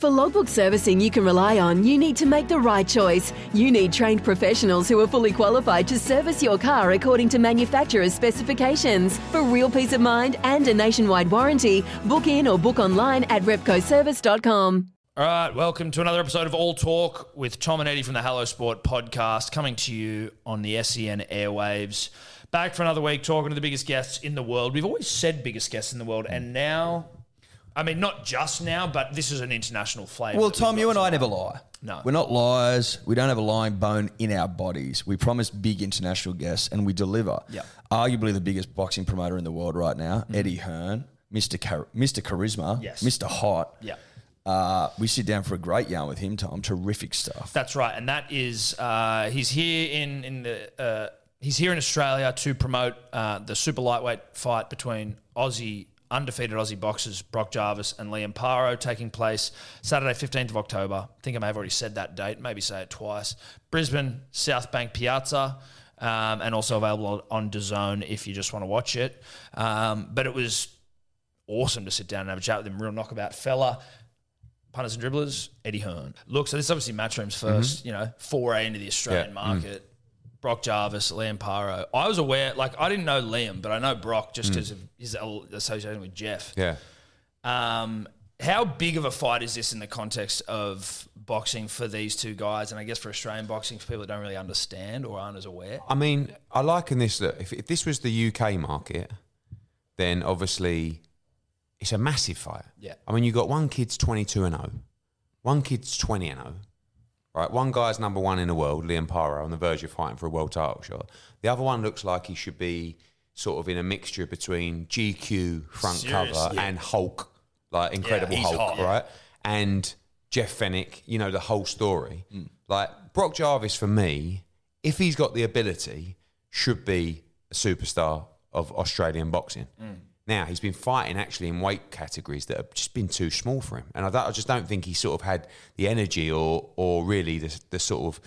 For logbook servicing you can rely on, you need to make the right choice. You need trained professionals who are fully qualified to service your car according to manufacturer's specifications. For real peace of mind and a nationwide warranty, book in or book online at repcoservice.com. All right, welcome to another episode of All Talk with Tom and Eddie from the Hello Sport podcast, coming to you on the SEN airwaves. Back for another week, talking to the biggest guests in the world. We've always said biggest guests in the world, and now, I mean, not just now, but this is an international flavour. Well, that Tom, you and I tonight. never lie. No. We're not liars. We don't have a lying bone in our bodies. We promise big international guests and we deliver. Yep. Arguably the biggest boxing promoter in the world right now, Eddie Hearn, Mr. Char- Mr. Charisma, Yes. Mr. Hot. Yeah. Uh, we sit down for a great yarn with him, Tom. Terrific stuff. That's right, and that is uh, he's here in in the uh, he's here in Australia to promote uh, the super lightweight fight between Aussie undefeated Aussie boxers Brock Jarvis and Liam Paro taking place Saturday, fifteenth of October. I think I may have already said that date. Maybe say it twice. Brisbane South Bank Piazza. Um, and also available on DAZN if you just want to watch it. Um, but it was awesome to sit down and have a chat with him. Real knockabout fella punters and dribblers, Eddie Hearn. Look, so this is obviously Matchroom's 1st you know, foray into the Australian Yeah. market. Brock Jarvis, Liam Paro. I was aware, like, I didn't know Liam, but I know Brock just because of his association with Jeff. Yeah. Um, how big of a fight is this in the context of boxing for these two guys, and I guess for Australian boxing for people that don't really understand or aren't as aware? I mean, I liken this that if, if this was the UK market, then obviously it's a massive fight. Yeah. I mean, you've got one kid's 22 and 0, one kid's 20 and 0. Right, one guy's number one in the world, Liam Paro, on the verge of fighting for a world title shot. The other one looks like he should be sort of in a mixture between GQ front Serious, cover and Hulk, like Incredible he's Hulk, hot, yeah. right? And Jeff Fenech, you know, the whole story. Hmm. Like Brock Jarvis, for me, if he's got the ability, should be a superstar of Australian boxing. Hmm. Now he's been fighting actually in weight categories that have just been too small for him, and I, I just don't think he sort of had the energy or or really the, the sort of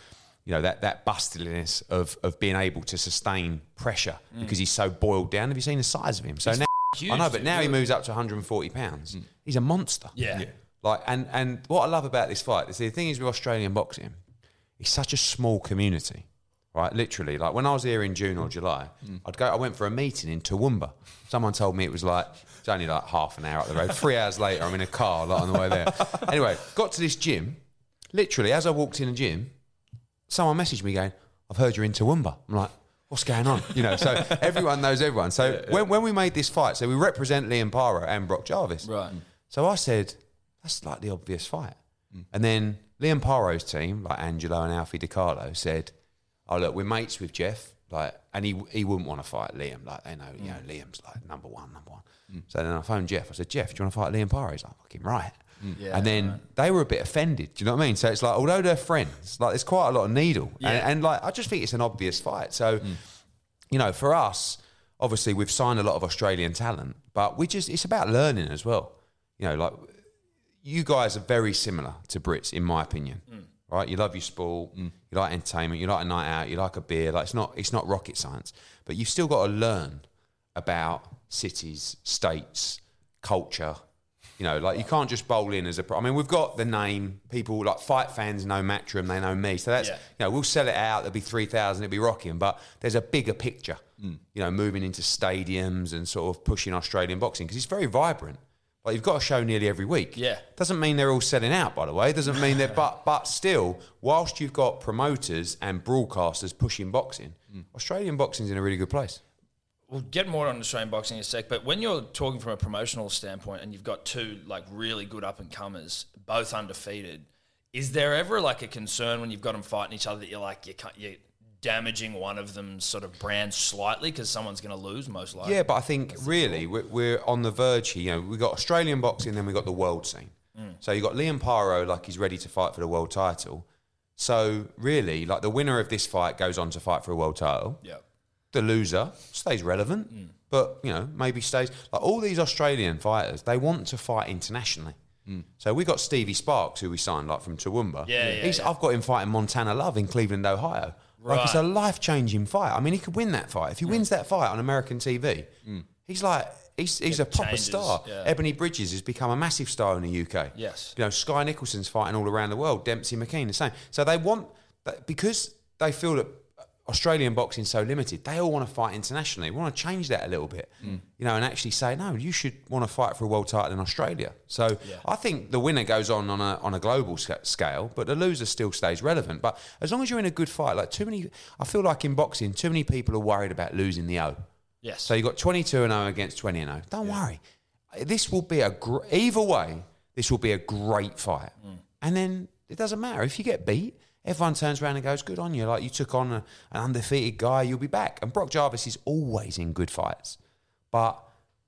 you know that that bustliness of of being able to sustain pressure mm. because he's so boiled down. Have you seen the size of him? So now huge, I know, but dude, now he moves up to 140 pounds. Mm. He's a monster. Yeah. Yeah. Like and and what I love about this fight is the thing is with Australian boxing, it's such a small community, right? Literally, like when I was here in June or mm. July, mm. I'd go. I went for a meeting in Toowoomba. Someone told me it was like it's only like half an hour up the road. Three hours later, I'm in a car like on the way there. Anyway, got to this gym. Literally, as I walked in the gym, someone messaged me going, "I've heard you're in Toowoomba." I'm like. What's going on? You know, so everyone knows everyone. So when, when we made this fight, so we represent Liam Paro and Brock Jarvis. Right. Mm. So I said, that's like the obvious fight. And then Liam Paro's team, like Angelo and Alfie DiCarlo, said, oh, look, we're mates with Jeff. Like, and he, he wouldn't want to fight Liam. Like, they know, you know, mm. Liam's like number one, number one. Mm. So then I phoned Jeff. I said, Jeff, do you want to fight Liam Paro? He's like, fucking right. Mm. and then they were a bit offended. Do you know what I mean? So it's like, although they're friends, like there's quite a lot of needle. And, and like, I just think it's an obvious fight. So, you know, for us, obviously we've signed a lot of Australian talent, but we just it's about learning as well. You know, like you guys are very similar to Brits, in my opinion. Right? You love your sport, you like entertainment, you like a night out, you like a beer. Like it's not it's not rocket science, but you've still got to learn about cities, states, culture. You know, like you can't just bowl in as a pro. I mean, we've got the name. People like fight fans know Matchroom, they know me. So that's Yeah. you know, we'll sell it out. There'll be three thousand. It'll be rocking. But there's a bigger picture. Mm. You know, moving into stadiums and sort of pushing Australian boxing because it's very vibrant. Like you've got a show nearly every week. Yeah. Doesn't mean they're all selling out, by the way. Doesn't mean that, but but still, whilst you've got promoters and broadcasters pushing boxing, mm. Australian boxing's in a really good place. We'll get more on Australian boxing in a sec, but when you're talking from a promotional standpoint and you've got two like really good up and comers, both undefeated, is there ever like a concern when you've got them fighting each other that you're like you can't you're damaging one of them sort of brand slightly because someone's going to lose most likely? Yeah, but I think really we're, we're on the verge here. You know, we've got Australian boxing, then we've got the world scene. Mm. So you got Liam Paro like he's ready to fight for the world title. So really, like the winner of this fight goes on to fight for a world title. Yeah. The loser stays relevant, mm. but you know maybe stays like all these Australian fighters. They want to fight internationally. Mm. So we got Stevie Sparks, who we signed like from Toowoomba. Yeah, yeah, He's, yeah. I've got him fighting Montana Love in Cleveland, Ohio. Like it's a life changing fight. I mean, he could win that fight if he wins that fight on American TV. Hmm. He's like he's he's a proper changes, star. yeah. Ebony Bridges has become a massive star in the UK. Yes. you know Skye Nicolson's fighting all around the world. Dempsey McKean the same. So they want because they feel that Australian boxing's so limited. They all want to fight internationally. We want to change that a little bit, mm. you know, and actually say no. You should want to fight for a world title in Australia. So I think the winner goes on on a on a global scale, but the loser still stays relevant. But as long as you're in a good fight, like too many, I feel like in boxing, too many people are worried about losing the O. Yes. So you got 22 and 0 against 20 and 0. Don't worry. This will be a gr- either way. This will be a great fight. Mm. And then it doesn't matter if you get beat. Everyone turns around and goes, "Good on you! Like you took on a, an undefeated guy. You'll be back." And Brock Jarvis is always in good fights, but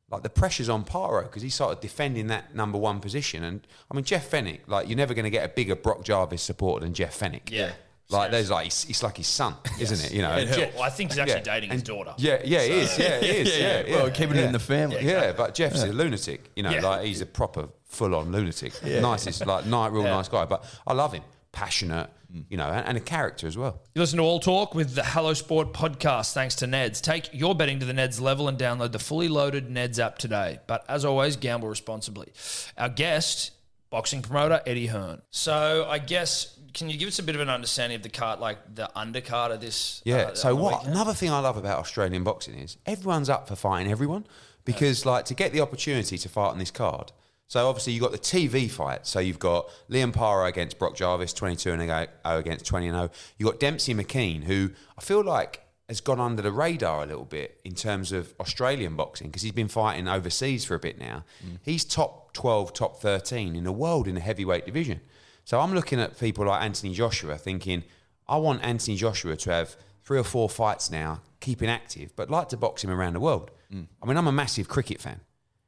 like the pressure's on Paro because he's sort of defending that number one position. And I mean, Jeff Fenech, like you're never going to get a bigger Brock Jarvis supporter than Jeff Fenech. Yeah. Like there's like it's, it's like his son, isn't it? You know, Yeah, Jeff- well, I think he's actually yeah. dating his daughter. Yeah, yeah, it is. Yeah, it is. Yeah, yeah. Well, keeping it in the family. Yeah, but Jeff's a lunatic. You know, Yeah. like he's a proper full-on lunatic. Nicest, like, nice, real nice guy. But I love him. Passionate. You know, and, and a character as well. You listen to All Talk with the Hello Sport podcast thanks to Neds. Take your betting to the Neds level and download the fully loaded Neds app today. But as always, gamble responsibly. Our guest, boxing promoter Eddie Hearn. So I guess, can you give us a bit of an understanding of the card, like the undercard of this? Yeah. uh, so what? weekend? Another thing I love about Australian boxing is everyone's up for fighting everyone because, like, to get the opportunity to fight on this card. So obviously you've got the TV fight. So you've got Liam Paro against Brock Jarvis, twenty-two and 0 against twenty and oh. zero. You have got Dempsey McKean, who I feel like has gone under the radar a little bit in terms of Australian boxing because he's been fighting overseas for a bit now. Mm. He's top twelve, top thirteen in the world in the heavyweight division. So I'm looking at people like Anthony Joshua, thinking I want Anthony Joshua to have three or four fights now, keeping active, but like to box him around the world. Mm. I mean, I'm a massive cricket fan.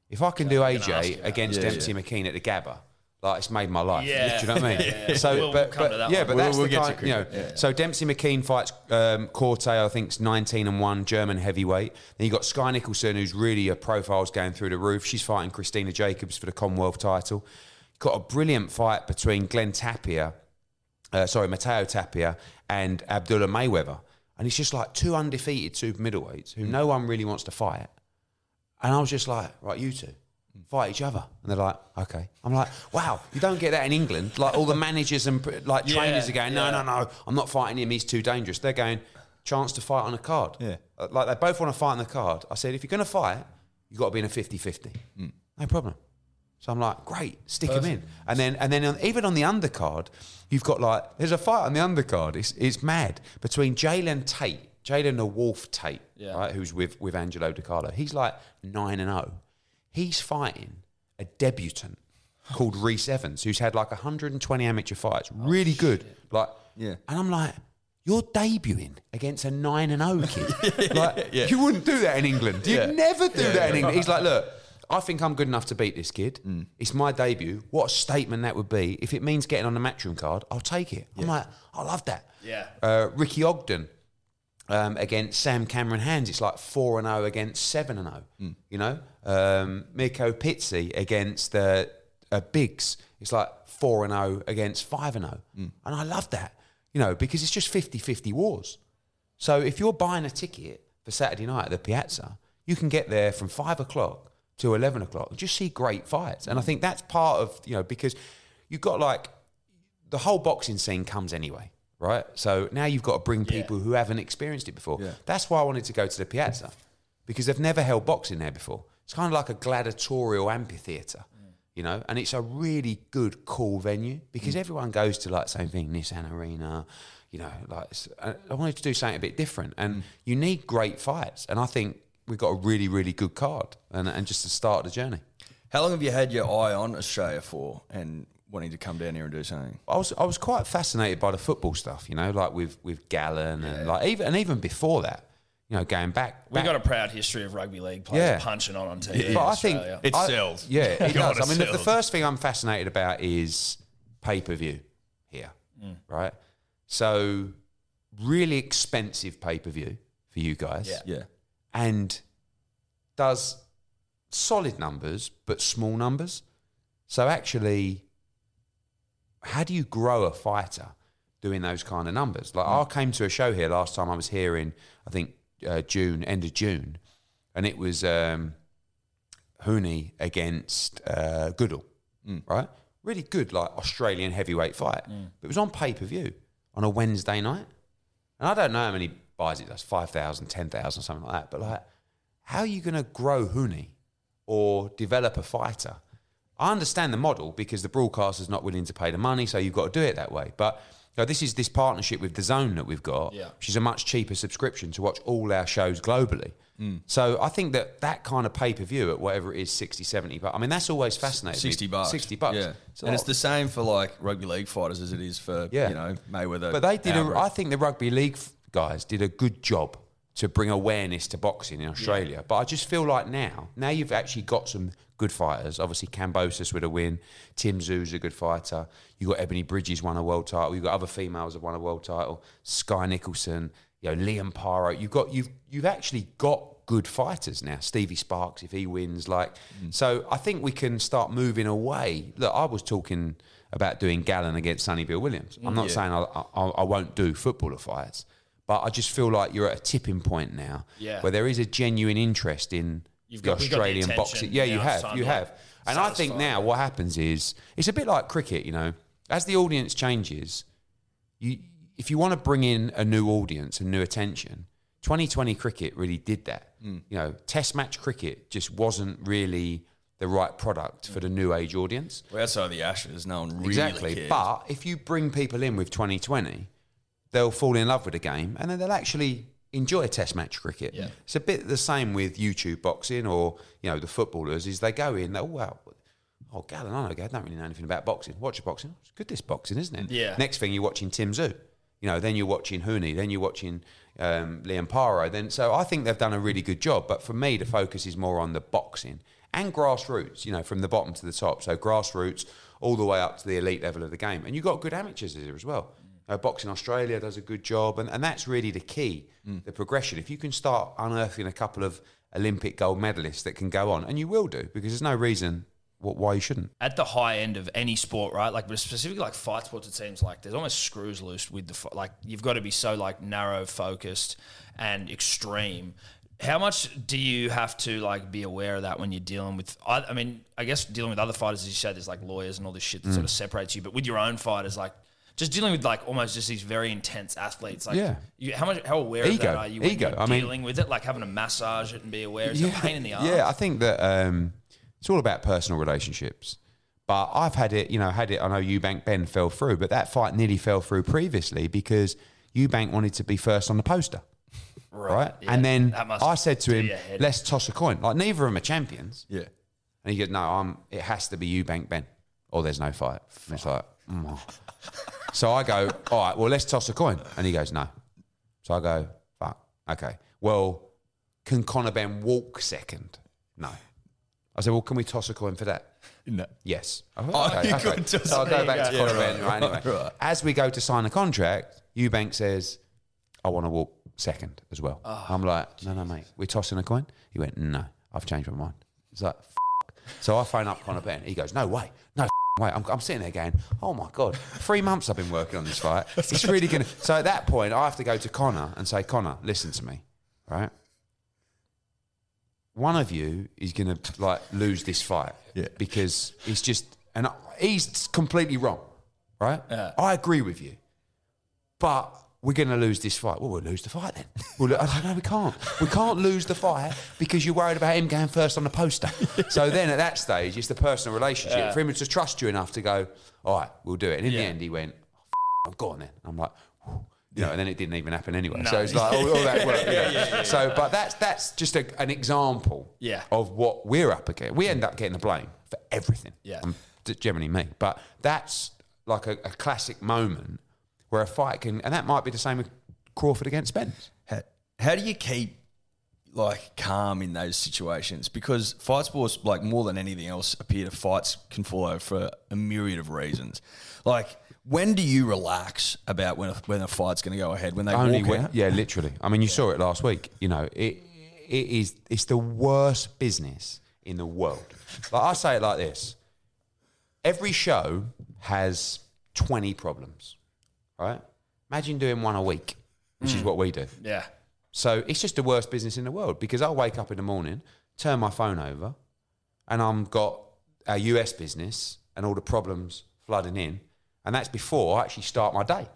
If I can do I'm gonna ask you AJ against that. Dempsey McKean at the Gabba, like it's made my life. Yeah. Do you know what I mean? Yeah, yeah. So, We'll- but, we'll but- yeah, one. but We'll- that's we'll the kind, you know. cricket, So Dempsey McKean fights um, Corte, I think, is 19 and one, German heavyweight. Then you got Skye Nicolson, who's really a profile's going through the roof. She's fighting Christina Jacobs for the Commonwealth title. Got a brilliant fight between Glenn Tapia uh, sorry, Matteo Tapia and Abdullah Mayweather. And it's just like two undefeated super middleweights who no one really wants to fight. And I was just like, right, you two, fight each other. And they're like, okay. I'm like, wow, you don't get that in England. Like all the managers and like trainers are going, no, no, no, I'm not fighting him. He's too dangerous. They're going, chance to fight on a card. Yeah. Uh, Like they both want to fight on the card. I said, if you're going to fight, you've got to be in a 50 50. No problem. So I'm like, great, stick him in. And then, and then on, even on the undercard, you've got like, there's a fight on the undercard. It's, it's mad between Jalen Tate, Jalen the Wolf Tate, Yeah. right, who's with, with Angelo DiCarlo. He's like 9 and 0. He's fighting a debutant called Reese Evans, who's had like 120 amateur fights, really good. Like, Yeah. And I'm like, you're debuting against a 9 and 0 kid. like, you wouldn't do that in England. You'd Yeah. never do that in England. He's like, look, I think I'm good enough to beat this kid. It's my debut. What a statement that would be. If it means getting on the matchroom card, I'll take it. I'm like, I love that. Yeah. Uh, Ricky Ogden um, against Sam Cameron Hands, it's like 4 and 0 against 7 and 0. You know? Um, Mirko Pizzi against uh, uh, Biggs, it's like 4 and 0 against 5 and 0. And I love that, you know, because it's just 50 50 wars. So if you're buying a ticket for Saturday night at the Piazza, you can get there from five o'clock to eleven o'clock and just see great fights. And I think that's part of you know because you've got like the whole boxing scene comes anyway, right? So now you've got to bring people who haven't experienced it before. Yeah. That's why I wanted to go to the Piazza because they've never held boxing there before. It's kind of like a gladiatorial amphitheatre. You know, and it's a really good, cool venue because mm. everyone goes to like same thing, Nissan Arena, you know, like it's- uh, I wanted to do something a bit different, and mm. you need great fights, and I think we've got a really, really good card, and, and just to start the journey. How long have you had your eye on Australia for and wanting to come down here and do something? I was I was quite fascinated by the football stuff, you know, like with with Gallen and like even and even before that, you know, going back. We've got a proud history of rugby league players Yeah. punching on on TV. but in I think Australia. It I- sells. Yeah, it God, does. I mean, the, the first thing I'm fascinated about is pay per view here, mm. right? So, really expensive pay per view for you guys, Yeah. Yeah. and does solid numbers but small numbers. So, actually, how do you grow a fighter doing those kind of numbers? Like, I came to a show here last time I was here in, I think, uh, June, end of June, and it was um, Huni against uh, Goodall, right? Really good, like Australian heavyweight fight. But it was on pay per view on a Wednesday night. And I don't know how many buys it does 5,000, 10,000, something like that. But like, how are you going to grow Huni or develop a fighter? I understand the model because the broadcaster's not willing to pay the money, so you've got to do it that way. But you know, this is this partnership with DAZN that we've got, Yeah. which is a much cheaper subscription to watch all our shows globally. Hmm. So I think that that kind of pay per view at whatever it is, 60, 70 bucks. I mean, that's always fascinating. 60 bucks. 60 bucks. Yeah. It's and it's the same for like rugby league fighters as it is for, Yeah. you know, Mayweather. But they did. A. I think the rugby league guys did a good job to bring awareness to boxing in Australia. But I just feel like now, now you've actually got some good fighters. Obviously, Kambosos with a win. Tim Tszyu's a good fighter. You got Ebony Bridges won a world title. You got other females that won a world title. Skye Nicolson. You know Liam Paro. You've got you've you've actually got good fighters now. Stevie Sparks, if he wins, like mm. so, I think we can start moving away. Look, I was talking about doing Gallen against Sonny Bill Williams. I'm not saying I, I, I won't do footballer fights, but I just feel like you're at a tipping point now Yeah. where there is a genuine interest in You've the got- we've got the Australian boxing. Yeah, you have, you have. And I think now what happens is it's a bit like cricket. You know, as the audience changes, you if you want to bring in a new audience and new attention, 2020 cricket really did that. Hmm. You know, Test match cricket just wasn't really the right product for the new age audience. Well, outside of the Ashes, no one really exactly. cares. But if you bring people in with 2020, they'll fall in love with the game and then they'll actually enjoy a Test match cricket. Yeah. It's a bit the same with YouTube boxing or you know the footballers. Is they go in, they oh wow. Oh, Gallen, I know, I don't really know anything about boxing. Watch a boxing. It's good, this boxing, isn't it? Yeah. Next thing, you're watching Tim Tszyu. You know, then you're watching Huni, then you're watching um, Liam Paro. Then, so I think they've done a really good job. But for me, the focus is more on the boxing and grassroots. You know, from the bottom to the top. So grassroots all the way up to the elite level of the game. And you've got good amateurs here as well. Uh, Boxing Australia does a good job, and, and that's really the key, the progression. If you can start unearthing a couple of Olympic gold medalists that can go on, and you will do, because there's no reason wh- why you shouldn't. at the high end of any sport, right? Like, but specifically like fight sports, it seems like there's almost screws loose with the like. You've got to be so like narrow focused and extreme. How much do you have to like be aware of that when you're dealing with? I, I mean, I guess dealing with other fighters, as you said, there's like lawyers and all this shit that sort Mm. of separates you. But with your own fighters, like just dealing with like almost just these very intense athletes, like Yeah. you, how much how aware of that are you when Ego. you're I mean- dealing with it? Like having to massage it and be aware. It's a pain in the ass. Yeah, I think that um, it's all about personal relationships. But I've had it, you know, had it. I know Eubank Benn fell through, but that fight nearly fell through previously because Eubank wanted to be first on the poster, right? yeah. And then I said to him, "Let's toss a coin." Like neither of them are champions, yeah. and he goes, "No, I'm. It has to be Eubank Benn, or there's no fight." And it's like, mm. So I go, "All right, well, let's toss a coin," and he goes, "No." So I go, "Fuck, okay." Well, can Conor Benn walk second? No. I said, well, can we toss a coin for that? No. Yes. Oh, okay, you okay. So I'll go back to. Conor Yeah, Benn. right, Right, anyway, right. as we go to sign a contract, Eubank says, I want to walk second as well. Ah. I'm like, no, no, mate. We're tossing a coin? He went, no, I've changed my mind. He's like, F-. So I phone up Conor Benn. He goes, no way. Way. I'm, I'm sitting there going, oh my God, three months I've been working on this fight. It's really going to. So at that point, I have to go to Connor and say, Connor, listen to me, right? One of you is going to like lose this fight Yeah. because he's just, and he's completely wrong, right? Yeah. I agree with you, but we're going to lose this fight. Well, we'll lose the fight then. Well, I don't know, we can't. We can't lose the fight because you're worried about him going first on the poster. so then at that stage, it's the personal relationship for him to trust you enough to go, all right, we'll do it. And in the end, he went, oh, go on then. I'm like, "Whew." you know, and then it didn't even happen anyway. So it's like all, all that work. you know. So, but that's that's just a, an example Yeah. of what we're up against. We end up getting the blame for everything. Yeah. Um, generally me, but that's like a, a classic moment where a fight can, and that might be the same with Crawford against Spence. How, How do you keep like calm in those situations? Because fight sports, like more than anything else, appear to fights can fall over for a myriad of reasons. Like, when do you relax about when a, when a fight's going to go ahead? When they Only walk when, out? yeah, literally. I mean, you saw it last week. You know, it it is it's the worst business in the world. Like I say it like this: every show has twenty problems, right? Imagine doing one a week, which is hmm. what we do. Yeah. So it's just the worst business in the world because I'll wake up in the morning, turn my phone over, and I've got our US business and all the problems flooding in. And that's before I actually start my day.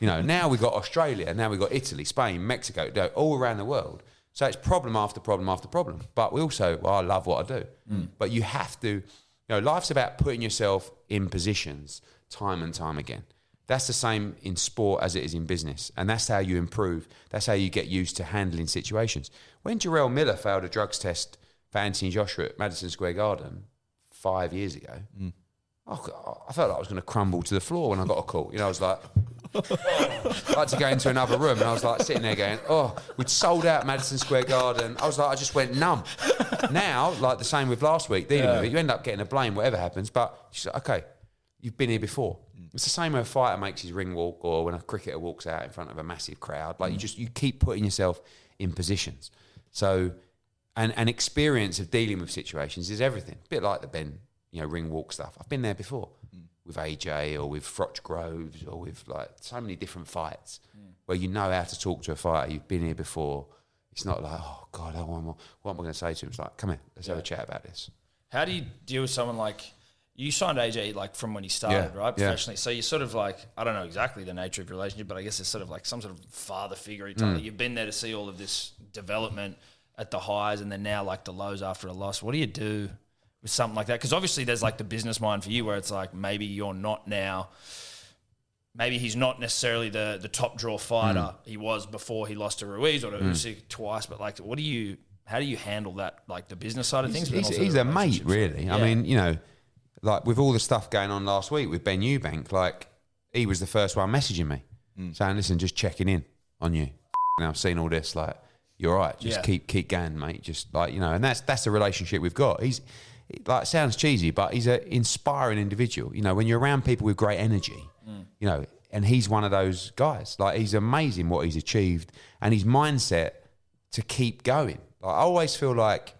You know, now we've got Australia, now we've got Italy, Spain, Mexico, all around the world. So it's problem after problem after problem. But we also, well, I love what I do. Hmm. But you have to, you know, life's about putting yourself in positions time and time again. That's the same in sport as it is in business. And that's how you improve. That's how you get used to handling situations. When Jarrell Miller failed a drugs test for Anthony Joshua at Madison Square Garden five years ago, oh, I felt like I was going to crumble to the floor when I got a call. You know, I was like, I had to go into another room and I was like sitting there going, oh, we'd sold out Madison Square Garden. I was like, I just went numb. now, like the same with last week, dealing with it, you end up getting a blame, whatever happens. But she's like, okay, you've been here before. It's the same when a fighter makes his ring walk or when a cricketer walks out in front of a massive crowd. Like you mm. just, you keep putting yourself in positions. So, and, and experience of dealing with situations is everything. A bit like the Benn, you know, ring walk stuff. I've been there before mm. with AJ or with Froch Groves or with like so many different fights mm. where you know how to talk to a fighter. You've been here before. It's not like, oh God, oh, what am I, what am I going to say to him? It's like, come here, let's have a chat about this. How do you deal with someone like you signed AJ like from when he started, Yeah, right? yeah. Professionally. So you're sort of like I don't know exactly the nature of your relationship, but I guess it's sort of like some sort of father figure. Mm. You've been there to see all of this development at the highs and then now like the lows after a loss. What do you do with something like that? Because obviously there's like the business mind for you where it's like maybe you're not now maybe he's not necessarily the the top draw fighter he was before he lost to Ruiz or to Usyk twice, but like what do you how do you handle that like the business side of things? He's, he's the a mate, really. I mean, you know, like with all the stuff going on last week with Benn Eubank, like he was the first one messaging me mm. saying, "Listen, just checking in on you. Now I've seen all this. Like, you're right. Just Yeah. keep keep going, mate. Just like you know, and that's that's the relationship we've got. He's like sounds cheesy, but he's an inspiring individual. You know, when you're around people with great energy, mm. you know, and he's one of those guys. Like he's amazing what he's achieved, and his mindset to keep going. Like, I always feel like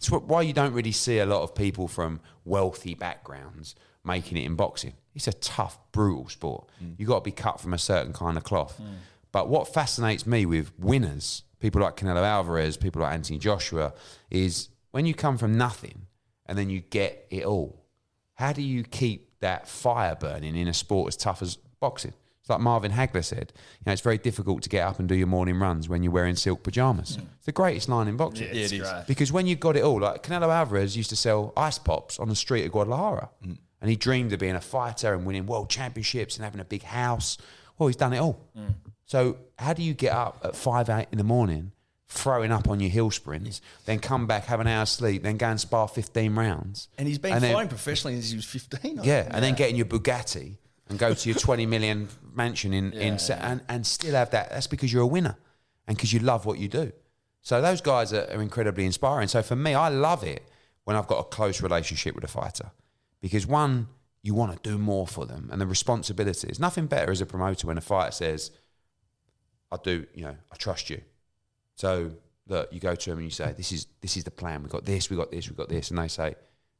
it's why you don't really see a lot of people from wealthy backgrounds making it in boxing. It's a tough, brutal sport. Mm. You've got to be cut from a certain kind of cloth. Mm. But what fascinates me with winners, people like Canelo Alvarez, people like Anthony Joshua, is when you come from nothing and then you get it all, how do you keep that fire burning in a sport as tough as boxing? It's like Marvin Hagler said, you know, it's very difficult to get up and do your morning runs when you're wearing silk pajamas. Hmm. It's the greatest line in boxing. Yeah, it's great. Because when you've got it all, like Canelo Alvarez used to sell ice pops on the street of Guadalajara. Hmm. And he dreamed of being a fighter and winning world championships and having a big house. Well, he's done it all. Hmm. So how do you get up at five, eight in the morning, throwing up on your hill sprints, then come back, have an hour's sleep, then go and spar 15 rounds? And he's been then- fighting professionally since he was 15. I yeah, think. and then getting your Bugatti and go to your 20 million mansion in, in and, and still have that. That's because you're a winner and because you love what you do. So those guys are, are incredibly inspiring. So for me, I love it when I've got a close relationship with a fighter because one, you want to do more for them and the responsibility. is nothing better as a promoter when a fighter says, I do, you know, I trust you. So look, you go to them and you say, "This is this is the plan. We've got this. We've got this. We've got this," and they say,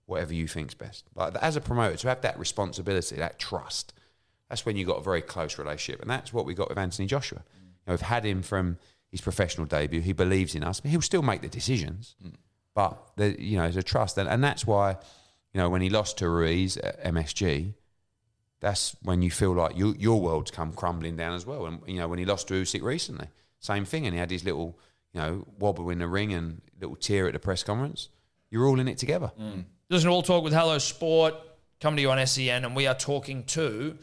"Whatever you think's best." Like as a promoter, to have that responsibility, that trust, that's when you got a very close relationship, and that's what we got with Anthony Joshua. Mm. You know, we've had him from his professional debut. He believes in us. He'll still make the decisions, mm. but the, you know, there's a trust, and, and that's why, you know, when he lost to Ruiz at MSG, that's when you feel like you, your world's come crumbling down as well. And you know, when he lost to Usyk recently, same thing, and he had his little, you know, wobble in the ring and little tear at the press conference. You're all in it together. Mm. Listen to All Talk with Hello Sport, coming to you on SEN, and we are talking to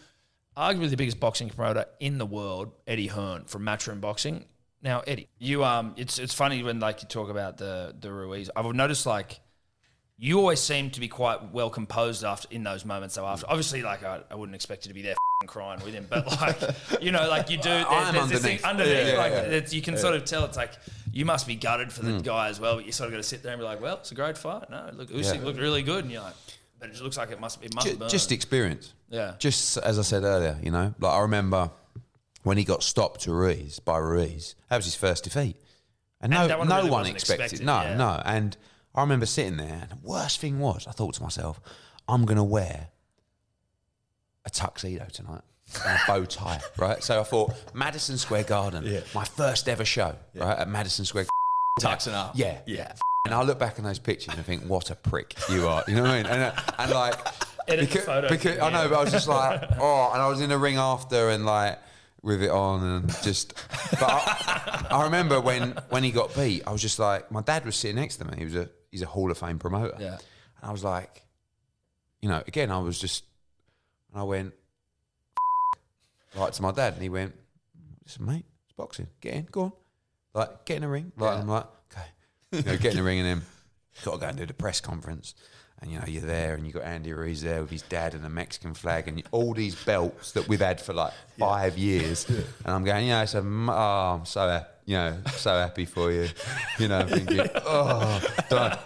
arguably the biggest boxing promoter in the world, Eddie Hearn from Matchroom Boxing. Now, Eddie, you um, it's it's funny when like you talk about the the Ruiz. I've noticed like you always seem to be quite well composed after in those moments. So after, obviously, like I, I wouldn't expect you to be there f***ing crying with him, but like you know, like you do. There, I'm there's this thing underneath. underneath, Yeah, like yeah. It's, you can sort of tell. It's like you must be gutted for the Mm. guy as well, but you sort of got to sit there and be like, well, it's a great fight. No, look, Usyk Yeah. looked really good, and you're like, but it just looks like it must it must Ju- burn. just experience. Yeah. Just as I said earlier, you know, like I remember when he got stopped to Ruiz by Ruiz. That was his first defeat, and, And no, that one no really one expected. expected, no, yeah. no. And I remember sitting there, and the worst thing was, I thought to myself, I'm going to wear a tuxedo tonight. And a bow tie, right? So I thought Madison Square Garden, my first ever show, right at Madison Square. Tuxing up. Yeah, Yeah. And I look back on those pictures and think, what a prick you are. You know what I mean? And, uh, and like, Edit the because, photos because I know, but I was just like, oh, and I was in the ring after and like with it on and just. But I, I remember when when he got beat, I was just like, my dad was sitting next to me. He was a he's a Hall of Fame promoter. Yeah. And I was like, you know, again, I was just, and I went, right to my dad, and he went, listen, mate, it's boxing. Get in, go on. Like, get in the ring. Like, I'm like, okay. You know, get in the ring, and then got to go and do the press conference. And you know, you're there, and you got Andy Ruiz there with his dad and the Mexican flag, and all these belts that we've had for like five years. And I'm going, you know, it's a, m- oh, I'm so happy. You know, so happy for you. You know, thinking, oh.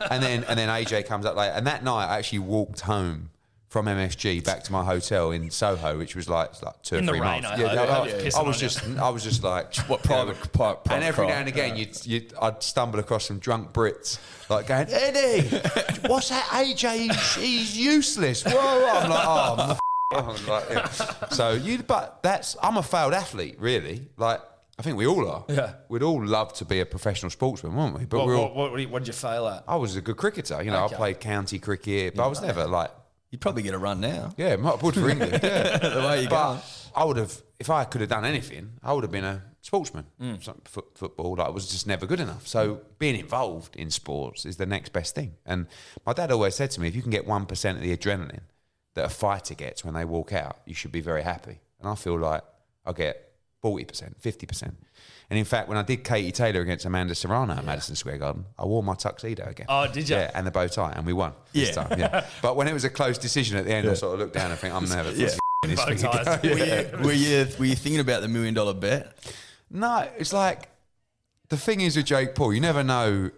And then and then AJ comes up late, and that night I actually walked home from MSG back to my hotel in Soho, which was like, like two In or three rain, months. I Yeah, I- yeah. I was just, I was just like, What private, pri- private and every now and again, you'd, you'd, I'd stumble across some drunk Brits, like going, Eddie, what's that AJ? He's, he's useless. Whoa, I'm like, oh, I'm like, yeah. so you, but that's, I'm a failed athlete, really. Like, I think we all are. Yeah. We'd all love to be a professional sportsman, wouldn't we? But what, we're all, what, what, what did you fail at? I was a good cricketer. You know, Okay. I played county cricket, but I was never like, You'd probably get a run now. yeah, I would for England. Yeah. The way you but go. I would have, if I could have done anything, I would have been a sportsman. Mm. Some foot, football, like, was just never good enough. So being involved in sports is the next best thing. And my dad always said to me, if you can get one percent of the adrenaline that a fighter gets when they walk out, you should be very happy. And I feel like I get forty percent, fifty percent. And in fact, when I did Katie Taylor against Amanda Serrano at Madison Square Garden, I wore my tuxedo again. Oh, did you? Yeah, and the bow tie, and we won this Yeah. time. Yeah. But when it was a close decision at the end, I sort of looked down and think, I'm never Yeah. this Bow ties. Were, you, were, you, were you thinking about the million dollar bet? No, it's like the thing is with Jake Paul, you never know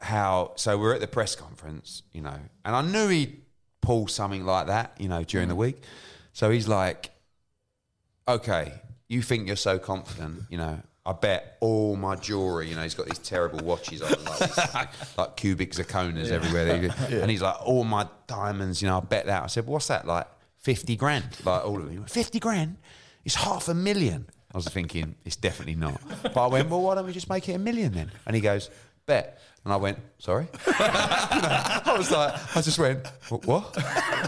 how. So we're at the press conference, you know, and I knew he'd pull something like that, you know, during the mm. week. So he's like, okay, you think you're so confident, you know. I bet all my jewelry, you know, he's got these terrible watches on, like, like cubic zirconias everywhere. And he's like, all my diamonds, you know, I bet that. I said, what's that? Like 50 grand? Like all of them. Went, 50 grand? It's half a million. I was thinking, it's definitely not. But I went, well, why don't we just make it a million then? And he goes, bet. And I went, sorry? I was like, I just went, "What-?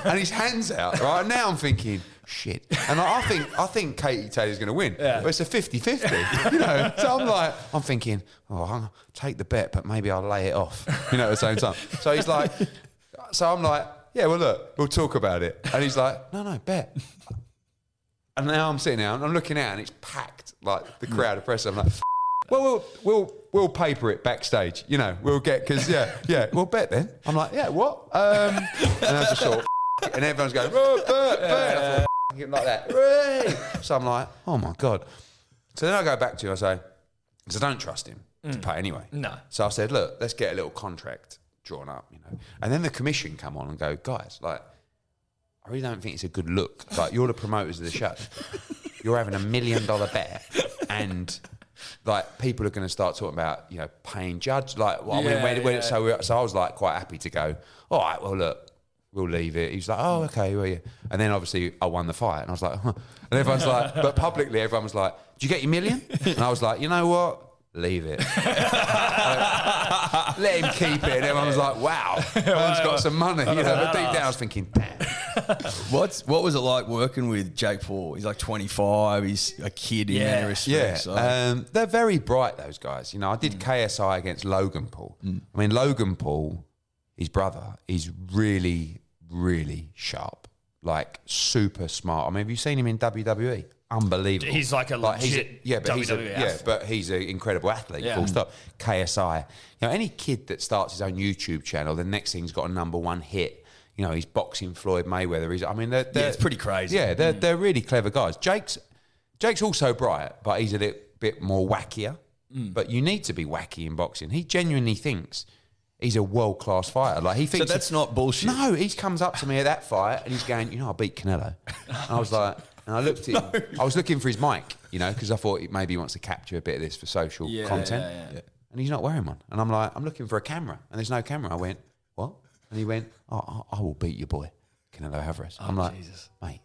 And his hands out, right? Now I'm thinking, shit. And I I think I think Katie Taylor's going to win. Yeah. But it's a 50-50, you know. So I'm like, I'm thinking, oh, I'll take the bet, but maybe I'll lay it off, you know, at the same time. So he's like, so I'm like, yeah, well, look, we'll talk about it. And he's like, no, no, bet. And now I'm sitting there and I'm looking out and it's packed, like the crowd of press. I'm like, well, we'll we'll we'll paper it backstage, you know. We'll get because yeah, yeah, we'll bet then. I'm like, yeah, what? Um, and I just sort of, and everyone's going, oh, bet, bet. And I thought, "F***ing like that. Hooray! So I'm like, oh my god. So then I go back to him. I say, because I don't trust him to pay anyway. No. So I said, look, let's get a little contract drawn up, you know. And then the commission come on and go, guys, like, I really don't think it's a good look. Like, you're the promoters of the show. You're having a million dollar bet, and like people are going to start talking about, you know, paying judge. Like, well, I mean, Yeah, when, when, yeah. so, so I was like quite happy to go. All right, well, look, we'll leave it. He's like, oh, mm. okay, well, yeah. And then obviously I won the fight, and I was like, huh. and everyone's like, but publicly everyone was like, did you get your million? And I was like, you know what? Leave it. Let him keep it. And everyone was like, wow, man's got some money. You know, but deep down I was thinking, damn. What's what was it like working with Jake Paul? He's like 25. He's a kid in Yeah. many Yeah, respects. so- um, they're very bright. Those guys. You know, I did KSI against Logan Paul. I mean, Logan Paul, his brother, is really, really sharp. Like super smart. I mean, have you seen him in WWE? Unbelievable. He's like a he's legit yeah, but he's a, WWE yeah, but he's an incredible athlete. Yeah. Full stop. KSI. You know, any kid that starts his own YouTube channel, the next thing's got a number one hit. You know, he's boxing Floyd Mayweather. He's, I mean, they're, they're it's pretty crazy. Yeah, they're mm. they're really clever guys. Jake's Jake's also bright, but he's a little bit more wackier. Mm. But you need to be wacky in boxing. He genuinely thinks he's a world class fighter. Like he So thinks that's not bullshit. no, he comes up to me at that fight and he's going, you know, I beat Canelo. And I was like, and I looked at him. I was looking for his mic, you know, because I thought maybe he wants to capture a bit of this for social Yeah, content. yeah, yeah. And he's not wearing one. And I'm like, I'm looking for a camera, and there's no camera. I went, what? And he went, oh, I I will beat your boy, Canelo Alvarez. Oh, I'm like, Jesus. mate,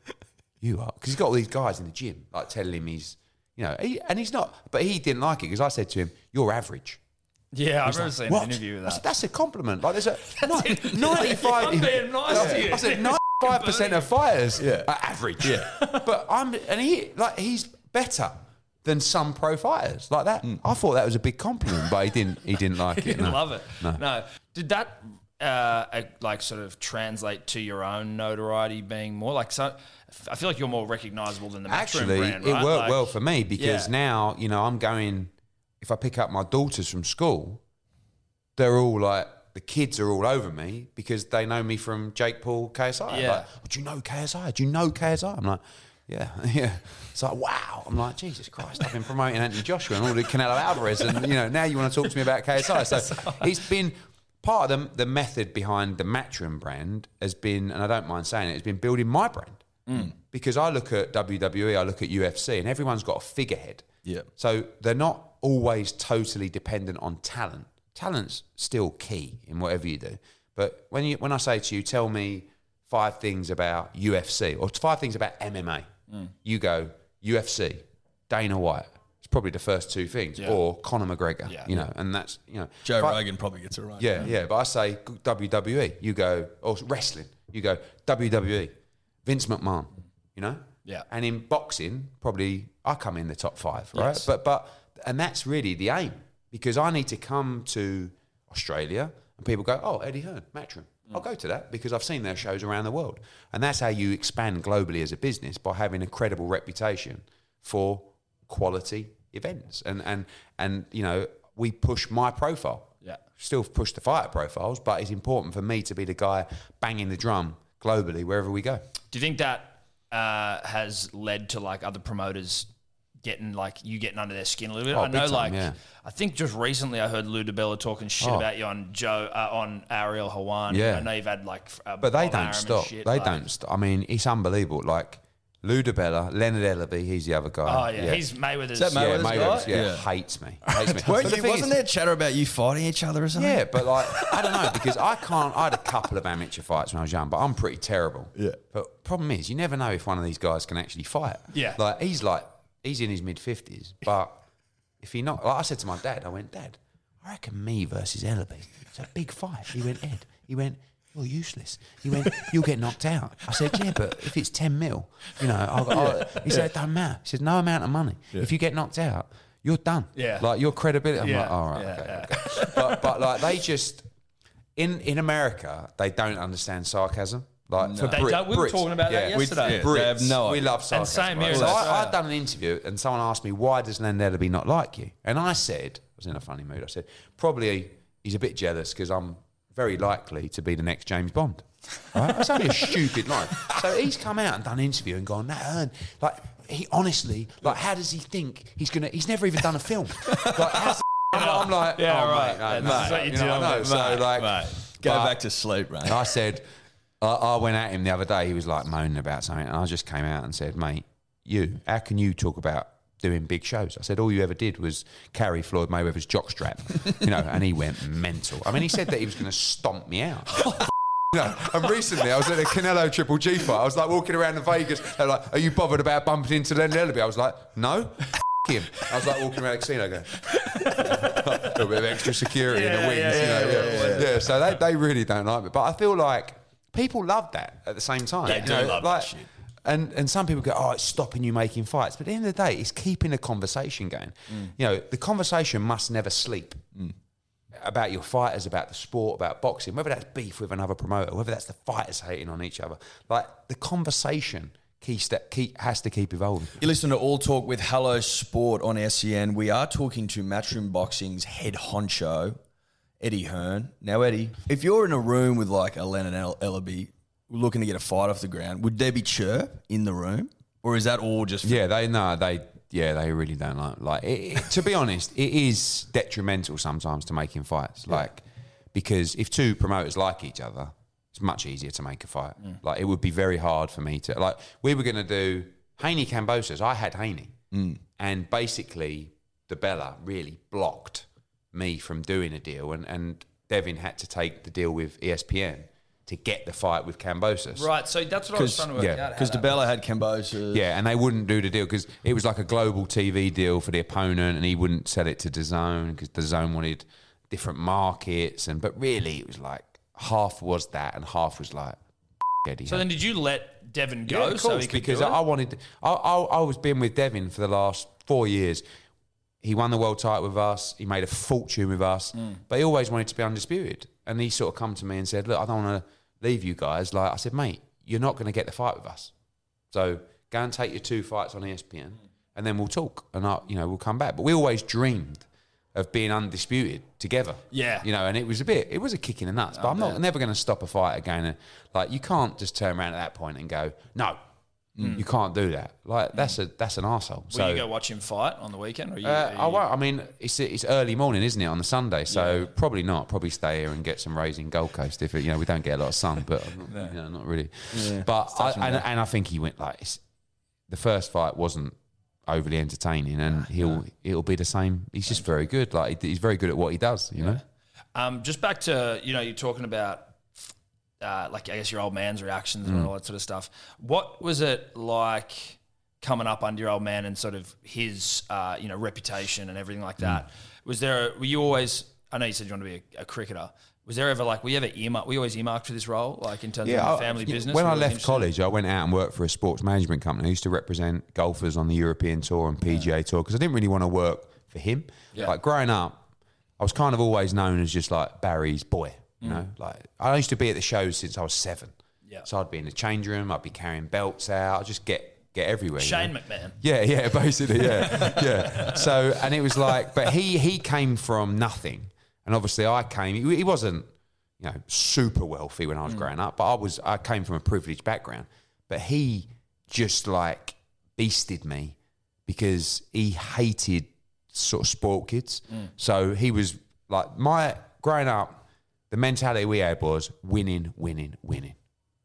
you are, because he's got all these guys in the gym like telling him he's, you know, he, and he's not. But he didn't like it because I said to him, you're average. Yeah, I've never like, seen an interview with I said, that's a compliment. Like there's a ni- 95. I'm being nice to you. I said 95 percent of fighters are average. Yeah, but I'm and he like he's better than some pro fighters like that. I thought that was a big compliment, but he didn't. He didn't like it. no. Love it. No. No. Did that uh, uh, like sort of translate to your own notoriety being more like so? I feel like you're more recognizable than the Matchroom Actually, brand, it worked Like- well for me because Yeah. now you know I'm going. If I pick up my daughters from school, they're all like the kids are all over me because they know me from Jake Paul KSI. Yeah. Like, oh, do you know KSI? Do you know KSI? I'm like, yeah, yeah. It's like, wow. I'm like, Jesus Christ, I've been promoting Anthony Joshua and all the Canelo Alvarez, and you know, now you want to talk to me about KSI. So it's been part of the, the method behind the Matchroom brand has been, and I don't mind saying it, has been building my brand. Mm. Because I look at WWE, I look at UFC, and everyone's got a figurehead. Yeah. So they're not always totally dependent on talent. Talent's still key in whatever you do. But when you when I say to you, tell me five things about UFC or five things about MMA, you go UFC, Dana White. It's probably the first two things, or Conor McGregor. Yeah. You know, and that's you know Joe I- Rogan probably gets it right. yeah, yeah. But I say WWE, you go, or wrestling, you go WWE, Vince McMahon, you know? Yeah. And in boxing, probably I come in the top five, right? Yes. But, but, and that's really the aim because I need to come to Australia and people go, oh, Eddie Hearn, Matchroom. I'll go to that because I've seen their shows around the world. And that's how you expand globally as a business by having a credible reputation for quality events. And, and, and you know, we push my profile Yeah. still push the fighter profiles, but it's important for me to be the guy banging the drum globally wherever we go. Do you think that uh, has led to like other promoters getting like you getting under their skin a little bit? Oh, I know, time, like yeah. I think just recently I heard Lou DiBella talking shit Oh. about you on Joe uh, on Ariel Helwani. Yeah. I know you've had like, f- uh, But they Bob don't and stop. shit, they like- don't stop. I mean, it's unbelievable. Like Lou DiBella, Leonard Ellerbe, he's the other guy. Oh yeah, he's Mayweather's. that yeah, Mayweather's Mayweather's, guy? yeah, Yeah. hates me. Hates me. Weren't But the you, wasn't is- there chatter about you fighting each other or something? Yeah, but like I don't know because I can't. I had a couple of amateur fights when I was young, but I'm pretty terrible. Yeah. But problem is, you never know if one of these guys can actually fight. Yeah. Like he's like he's in his mid fifties, but if he not, like I said to my dad, I went, Dad, I reckon me versus Ellerbe. It's a big fight. He went, Ed. He went. You're useless. He went, you'll get knocked out. I said, yeah, but if it's 10 mil, you know, I'll, I'll, he said, it don't matter. He said, no amount of money. If you get knocked out, you're done. Yeah. Like your credibility. I'm Yeah, like, all right, yeah, okay, yeah. okay but but like they just in in America they don't understand sarcasm. Like for They Brit- don't- we were Brits, talking about that we- yesterday. Yeah, Brits, they have no idea. we love sarcasm. same right? here in So I, Australia. I'd done an interview and someone asked me why does Len Ellerbe not like you, and I said I was in a funny mood. I said probably he's a bit jealous because I'm very likely to be the next James Bond. Right? That's only a stupid line. So he's come out and done an interview and gone, that Ern, like he honestly, like how does he think he's gonna? He's never even done a film. Like how's I'm like, Yeah, oh, right. mate, no, That's no, what you you know, I know. mate. So like, Mate, go but- back to sleep, mate. I said, I, I went at him the other day. He was like moaning about something, and I just came out and said, "Mate, you, how can you talk about doing big shows?" I said, "All you ever did was carry Floyd Mayweather's jockstrap, you know." And he went mental. I mean, he said that he was going to stomp me out. You know, and recently I was at a Canelo Triple G fight. I was like walking around in Vegas. They're like, "Are you bothered about bumping into Len Ellerbe?" I was like, "No." F- him. I was like walking around the casino going, a little bit of extra security in the Yeah, wings, yeah, you know. yeah, Yeah, yeah. So they, they really don't like me. But I feel like people love that at the same time. They you do know, love that shit. And, and some people go, oh, it's stopping you making fights. But at the end of the day, it's keeping the conversation going. Mm. You know, the conversation must never sleep mm. about your fighters, about the sport, about boxing, whether that's beef with another promoter, whether that's the fighters hating on each other. Like the conversation key step keep has to keep evolving. You listen to All Talk with Hello Sport on SEN. We are talking to Matchroom Boxing's head honcho, Eddie Hearn. Now, Eddie, if you're in a room with like a Lennon El- Ellerbe looking to get a fight off the ground, would there be chirp in the room, or is that all just? Yeah, they no, they yeah, they really don't like like. It, it- to be honest, it is detrimental sometimes to making fights, like because if two promoters like each other, it's much easier to make a fight. Like it would be very hard for me to like. We were going to do Haney Kambosos. I had Haney, mm. and basically DiBella really blocked me from doing a deal, and and Devin had to take the deal with ESPN to get the fight with Kambosos. Right, so that's what I was 'Cause- trying to work yeah, out. how Because that- DiBella had Cambosa. Yeah, and they wouldn't do the deal because it was like a global TV deal for the opponent, and he wouldn't sell it to DAZN because DAZN wanted different markets, and but really it was like half was that, and half was like Eddie. So then, did you let Devin go yeah, of so course, he could because do it? I wanted. I, I I was been with Devin for the last four years. He won the world title with us. He made a fortune with us, Mm. but he always wanted to be undisputed. And he sort of come to me and said, "Look, I don't want to leave you guys." Like I said, mate, you're not going to get the fight with us. So go and take your two fights on ESPN, and then we'll talk, and I, you know, we'll come back. But we always dreamed of being undisputed together. Yeah. you know, and it was a bit, it was a kick in the nuts. But I'm not never going to stop a fight again. And, like you can't just turn around at that point and go, no, you can't do that. Like that's a that's an asshole. Will So you go watch him fight on the weekend? Or you, uh, are I won't. I mean, it's it's early morning, isn't it, on the Sunday? So probably not. Probably stay here and get some rays in Gold Coast if it, you know we don't get a lot of sun, but I'm not, you know, not really. But I, and, and I think he went like it's, the first fight wasn't overly entertaining, and he'll it'll be the same. He's just very good. Like he's very good at what he does. You know. Um, just back to you know you're talking about uh, like I guess your old man's reactions Mm. and all that sort of stuff. What was it like coming up under your old man and sort of his uh, you know reputation and everything like that? Mm. Was there were you always? I know you said you want to be a, a cricketer. Was there ever like we ever earmarked? We always earmarked for this role, like in terms of I- family yeah, business. When I left college, I went out and worked for a sports management company. I used to represent golfers on the European Tour and PGA Tour because I didn't really want to work for him. Like growing up, I was kind of always known as just like Barry's boy. You know, like I used to be at the shows since I was seven. Mm. Yeah. So I'd be in the change room. I'd be carrying belts out. I'd just get get everywhere. you Shane know? McMahon. Yeah, yeah, basically, yeah, yeah. So, and it was like, but he he came from nothing, and obviously I came. He, he wasn't, you know, super wealthy when I was growing up, but I was. I came from a privileged background, but he just like beasted me because he hated sort of sport kids. So he was like my growing up. The mentality we had was winning, winning, winning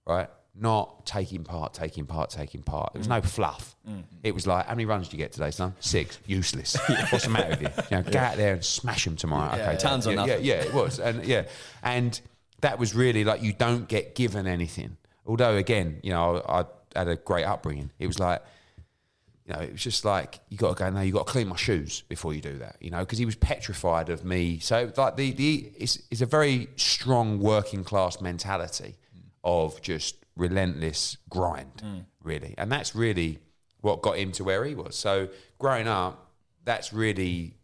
right? Not taking part, taking part, taking part. There was no fluff. Mm-hmm. It was like, how many runs did you get today, son? Six. Useless. What's the matter with you? You know, go out there and smash them tomorrow. okay, Tons yeah, yeah, yeah, it was, and yeah, and that was really like you don't get given anything. Although again, you know, I, I had a great upbringing. It was like you know, it was just like you got to go now. You got to clean my shoes before you do that. You know, because he was petrified of me. So like the the it's, it's a very strong working class mentality of just relentless grind, mm. really, and that's really what got him to where he was. So growing up, that's really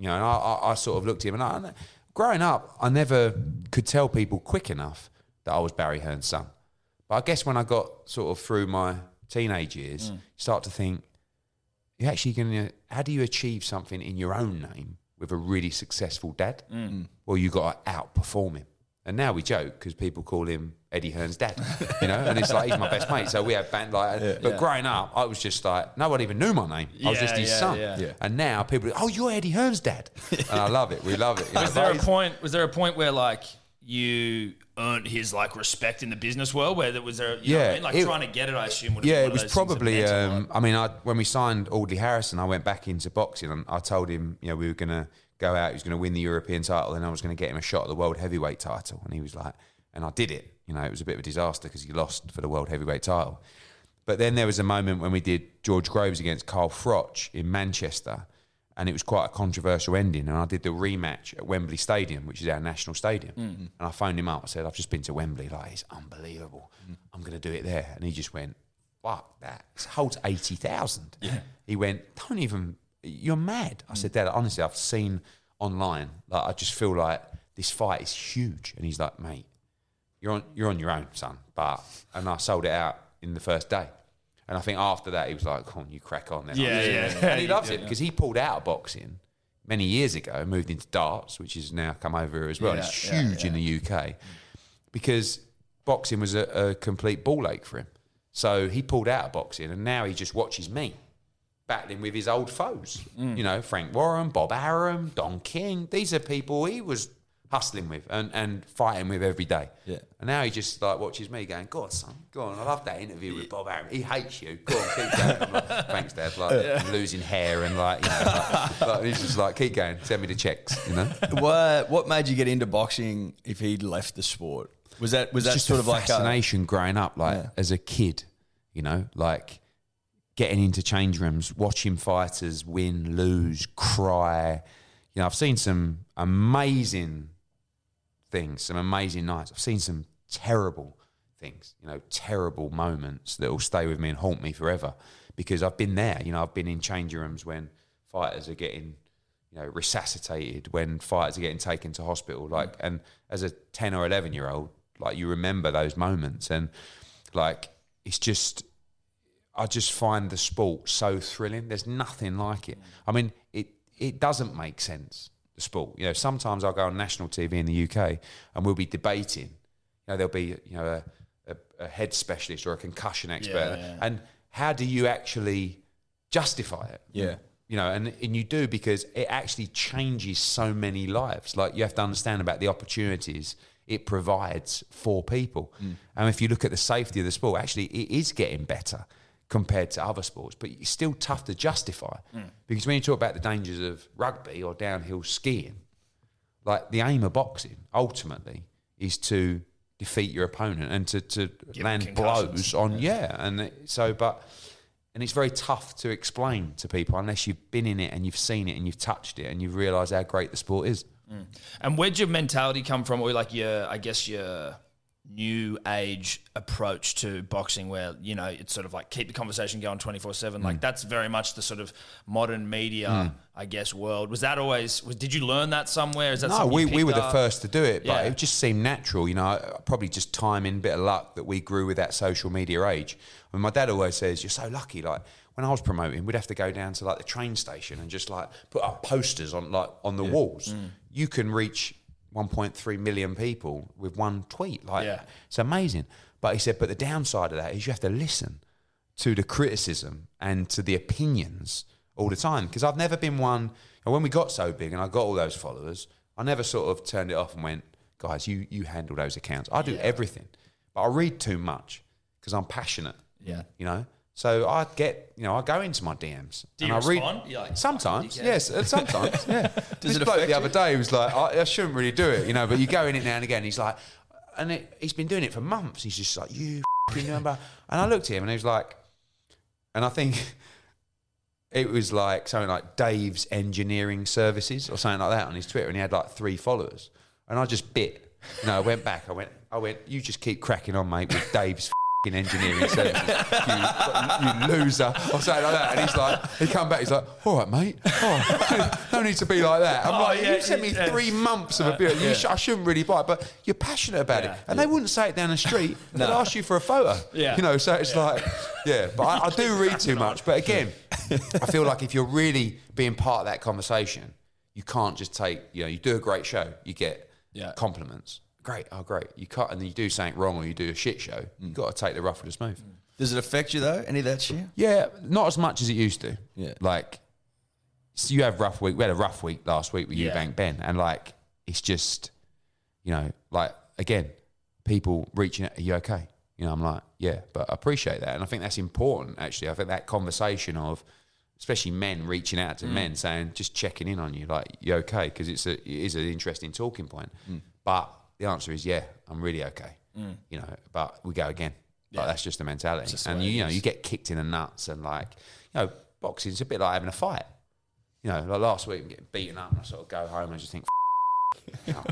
you know, and I, I, I sort of looked at him and I, growing up, I never could tell people quick enough that I was Barry Hearn's son. But I guess when I got sort of through my teenage years, mm. you start to think, you're actually going to, how do you achieve something in your own name with a really successful dad? Mm. Mm. Well, you got to outperform him. And now we joke because people call him Eddie Hearn's dad, you know, and it's like he's my best mate. So we have band like, but growing up, I was just like, no one even knew my name. I was just his yeah, son. yeah. Yeah. And now people, are, oh, you're Eddie Hearn's dad, and I love it. We love it. you know. Was there a point? Was there a point where like you earned his like respect in the business world? Where there was a you know what I Yeah, mean? like it- trying to get it, I assume. Would Yeah, it was of those things that probably. Um. I mean, I, when we signed Audley Harrison, I went back into boxing and I told him, you know, we were going to go out. He was going to win the European title, and I was going to get him a shot at the world heavyweight title. And he was like, and I did it. You know, it was a bit of a disaster because he lost for the world heavyweight title. But then there was a moment when we did George Groves against Carl Froch in Manchester, and it was quite a controversial ending. And I did the rematch at Wembley Stadium, which is our national stadium. Mm-hmm. And I phoned him up. I said, "I've just been to Wembley. Like, it's unbelievable. Mm. I'm going to do it there." And he just went, "Fuck that! It holds eighty thousand. He went, "Don't even. You're mad." I said, "Dad, honestly, I've seen online. Like, I just feel like this fight is huge." And he's like, "Mate, you're on you're on your own, son. But and I sold it out in the first day. And I think after that, he was like, "Come on, you crack on." Then Yeah, yeah. and he loves it because he pulled out of boxing many years ago and moved into darts, which has now come over here as well. and it's Yeah, yeah, huge in the UK because boxing was a, a complete ball ache for him. So he pulled out of boxing, and now he just watches me battling with his old foes. Mm. You know, Frank Warren, Bob Arum, Don King. These are people he was hustling with and, and fighting with every day. Yeah. And now he just like watches me going, "Go on, son, go on." I love that interview with Bob Arum. He hates you. Go on, keep going. Like, Thanks, Dad. Like losing hair and like, you know, like, like, he's just like, keep going. Send me the checks. You know. what what made you get into boxing if he'd left the sport? Was that was that just sort of like fascination growing up, like Yeah. as a kid, you know, like getting into change rooms, watching fighters win, lose, cry. You know, I've seen some amazing things, some amazing nights. I've seen some terrible things, you know, terrible moments that will stay with me and haunt me forever because I've been there. You know, I've been in change rooms when fighters are getting, you know, resuscitated, when fighters are getting taken to hospital. Mm. Like, and as a 10 or 11 year old, like, you remember those moments. And, like, it's just, I just find the sport so thrilling. There's nothing like it. Mm. I mean, it it doesn't make sense. The sport, you know. Sometimes I'll go on national TV in the UK and we'll be debating. You know, there'll be you know a, a, a head specialist or a concussion expert, yeah. and how do you actually justify it? Yeah. You know, and, and you do because it actually changes so many lives. Like you have to understand about the opportunities it provides for people. Mm. And if you look at the safety of the sport, actually it is getting better compared to other sports, but it's still tough to justify. Hmm. Because when you talk about the dangers of rugby or downhill skiing, like the aim of boxing ultimately is to defeat your opponent and to, to land blows on yeah. and it, so but and it's very tough to explain to people unless you've been in it and you've seen it and you've touched it and you've realised how great the sport is. Hmm. And where'd your mentality come from, or like your, I guess your new age approach to boxing, where you know it's sort of like keep the conversation going twenty four seven. Mm. Like that's very much the sort of modern media, I guess, world. Was that always? Was, did you learn that somewhere? Is that No, we, we were the first to do it, but Yeah. it just seemed natural. You know, probably just timing, bit of luck that we grew with that social media age. I mean, my dad always says, "You're so lucky." Like when I was promoting, we'd have to go down to like the train station and just like put up posters on like on the walls. Mm. You can reach 1.3 million people with one tweet. Like Yeah. it's amazing. But he said, but the downside of that is you have to listen to the criticism and to the opinions all the time. Because I've never been one, and when we got so big and I got all those followers, I never sort of turned it off and went, guys, you, you handle those accounts. I do everything. But I read too much because I'm passionate. Yeah. You know? So I get, you know, I go into my DMs. Do you and I read, respond? Like, sometimes, yes, uh, sometimes, yeah. this it bloke the other day was like, I, I shouldn't really do it, you know, but you go in it now and again. He's like, and it, he's been doing it for months. He's just like, you number. And I looked at him and he was like, and I think it was like something like Dave's Engineering Services or something like that on his Twitter, and he had like three followers. And I just bit. You know, I went back. I went. I went. You just keep cracking on, mate, with Dave's f***ing engineering services. You, you loser, or something like that. And he's like, he come back. He's like, all right, mate. Oh, no need to be like that. I'm Oh, like, yeah, you sent me yeah. three months of a beer. You sh- I shouldn't really buy, it, but you're passionate about Yeah. it. And they wouldn't say it down the street. They'd ask you for a photo. Yeah. You know, so it's like, yeah. But I, I do read too much. But again, I feel like if you're really being part of that conversation, you can't just take, you know, you do a great show, you get Yeah. compliments. Great, oh great. You cut and then you do something wrong or you do a shit show. You've mm. got to take the rough with the smooth. Mm. Does it affect you though? Any of that shit? Yeah, not as much as it used to. Yeah. Like, so you have rough week. We had a rough week last week with Yeah. Eubank Benn, and like, it's just, you know, like again, people reaching out, are you okay? You know, I'm like, yeah, but I appreciate that, and I think that's important. Actually, I think that conversation of, especially men reaching out to mm. men saying, just checking in on you, like, you okay? Because it's a, it is an interesting talking point. But the answer is, yeah, I'm really okay. You know, but we go again. Like, that's just the mentality. just and you, you know, you get kicked in the nuts and like, you know, boxing's a bit like having a fight. You know, like last week I'm getting beaten up and I sort of go home and I just think, you know,